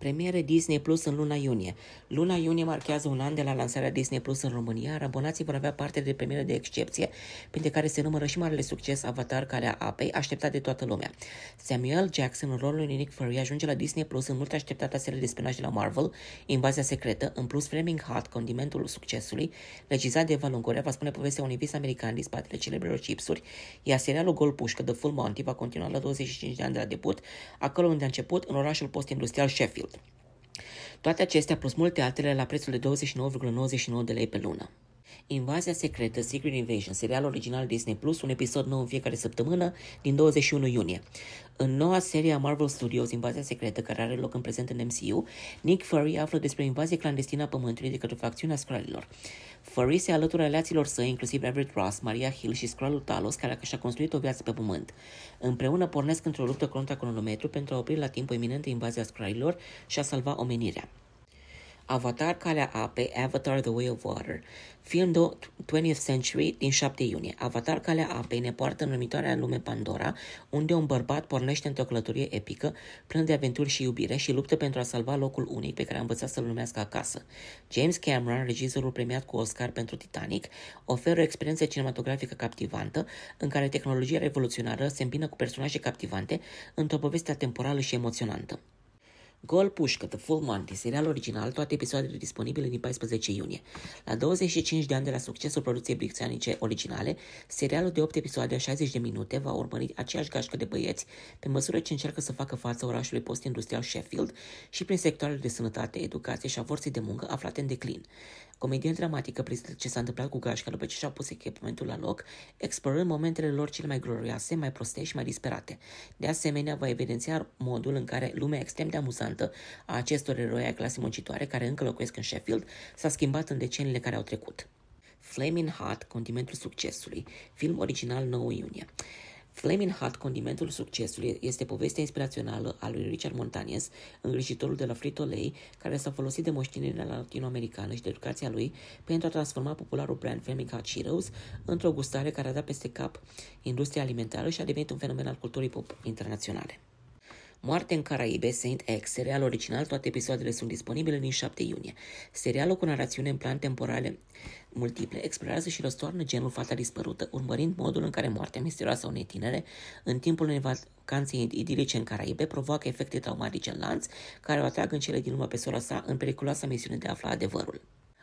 Premiere Disney Plus în luna iunie. Luna iunie marchează un an de la lansarea Disney Plus în România, iar abonații vor avea parte de premiere de excepție, printre care se numără și marele succes Avatar Calea Apei, așteptat de toată lumea. Samuel Jackson, în rolul lui Nick Fury, ajunge la Disney Plus în mult așteptata serie de spionaj de la Marvel, Invazia Secretă, în plus Flaming Hot, condimentul succesului, regizat de Eva Longoria, va spune povestea unui vis american din spatele celebrelor chipsuri, iar serialul Gol Pușcă, The Full Monty, va continua la 25 de ani de la debut, acolo unde a început, în orașul post-industrial Sheffield. Toate acestea plus multe altele la prețul de 29,99 de lei pe lună. Invazia secretă, Secret Invasion, serial original Disney Plus, un episod nou în fiecare săptămână din 21 iunie. În noua serie a Marvel Studios, Invazia secretă, care are loc în prezent în MCU, Nick Fury află despre invazie clandestină a Pământului de către facțiunea Skrulilor. Fury se alătură relațiilor săi, inclusiv Everett Ross, Maria Hill și Skrullul Talos, care și-a construit o viață pe Pământ. Împreună pornesc într-o luptă contra cronometru pentru a opri la timp o iminentă invazie a Skrulilor și a salva omenirea. Avatar Calea Apei, Avatar The Way of Water, film de 20th Century din 7 iunie. Avatar Calea Apei ne poartă în următoarea lume Pandora, unde un bărbat pornește într-o călătorie epică, plin de aventuri și iubire și luptă pentru a salva locul unic pe care a învățat să-l numească acasă. James Cameron, regizorul premiat cu Oscar pentru Titanic, oferă o experiență cinematografică captivantă, în care tehnologia revoluționară se îmbină cu personaje captivante într-o poveste temporală și emoționantă. Gol Pușcă, The Full Monty, serial original, toate episoadele disponibile din 14 iunie. La 25 de ani de la succesul producției britanice originale, serialul de 8 episoade a 60 de minute va urmări aceeași gașcă de băieți pe măsură ce încearcă să facă față orașului post-industrial Sheffield și prin sectoarele de sănătate, educație și a forței de muncă aflate în declin. Comedie dramatică prezintă ce s-a întâmplat cu gașca după ce și-a pus echipamentul la loc, explorând momentele lor cele mai glorioase, mai proste și mai disperate. De asemenea, va evidenția modul în care lumea extrem de amuzantă a acestor eroi ai clase muncitoare care încă locuiesc în Sheffield s-a schimbat în deceniile care au trecut. Flaming Hot, condimentul succesului, film original 9 iunie. Flaming Hot, condimentul succesului, este povestea inspirațională a lui Richard Montañez, îngrijitorul de la Frito-Lay, care s-a folosit de moștenirea latinoamericană și de educația lui pentru a transforma popularul brand Flaming Hot Cheetos într-o gustare care a dat peste cap industria alimentară și a devenit un fenomen al culturii pop internaționale. Moarte în Caraibe, Saint X, serial original, toate episoadele sunt disponibile din 7 iunie. Serialul cu narațiune în plan temporale multiple explorează și răstoarnă genul fata dispărută, urmărind modul în care moartea misterioasă a unei tinere în timpul unei vacanțe idilice în Caraibe provoacă efecte traumatice în lanț, care o atrag în cele din urmă pe sora sa în periculoasa misiune de a afla adevărul.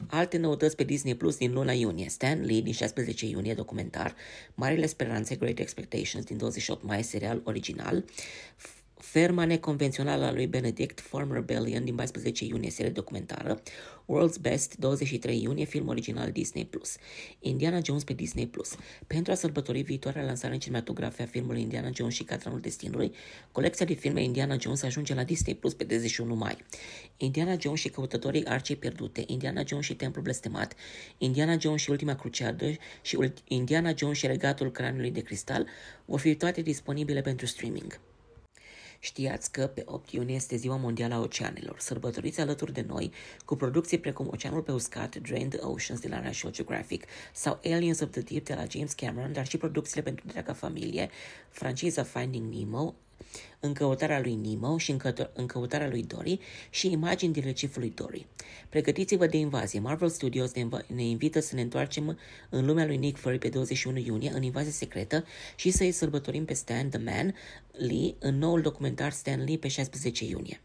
Alte noutăți pe Disney Plus din luna iunie. Stan Lee din 16 iunie, documentar. Marile Speranțe, Great Expectations din 28 mai, serial original. Ferma neconvențională a lui Benedict, Farm Rebellion din 14 iunie, serie documentară, World's Best, 23 iunie, film original Disney+, Plus, Indiana Jones pe Disney+. Plus. Pentru a sărbători viitoarea lansare în cinematografie a filmului Indiana Jones și Catranul Destinului, colecția de filme Indiana Jones ajunge la Disney Plus pe 21 mai. Indiana Jones și căutătorii arcei pierdute, Indiana Jones și templul blestemat, Indiana Jones și ultima cruciadă și Indiana Jones și regatul craniului de cristal vor fi toate disponibile pentru streaming. Știați că pe 8 iunie este Ziua Mondială a Oceanelor. Sărbătoriți alături de noi cu producții precum Oceanul pe uscat, Drain the Oceans de la National Geographic sau Aliens of the Deep de la James Cameron, dar și producțiile pentru întreaga familie, franciza Finding Nemo, în căutarea lui Nemo și în, că- în căutarea lui Dory și imagini din reciful lui Dory. Pregătiți-vă de invazie. Marvel Studios ne, inv- ne invită să ne întoarcem în lumea lui Nick Fury pe 21 iunie în invazie secretă și să-i sărbătorim pe Stan the Man Lee în noul documentar Stan Lee pe 16 iunie.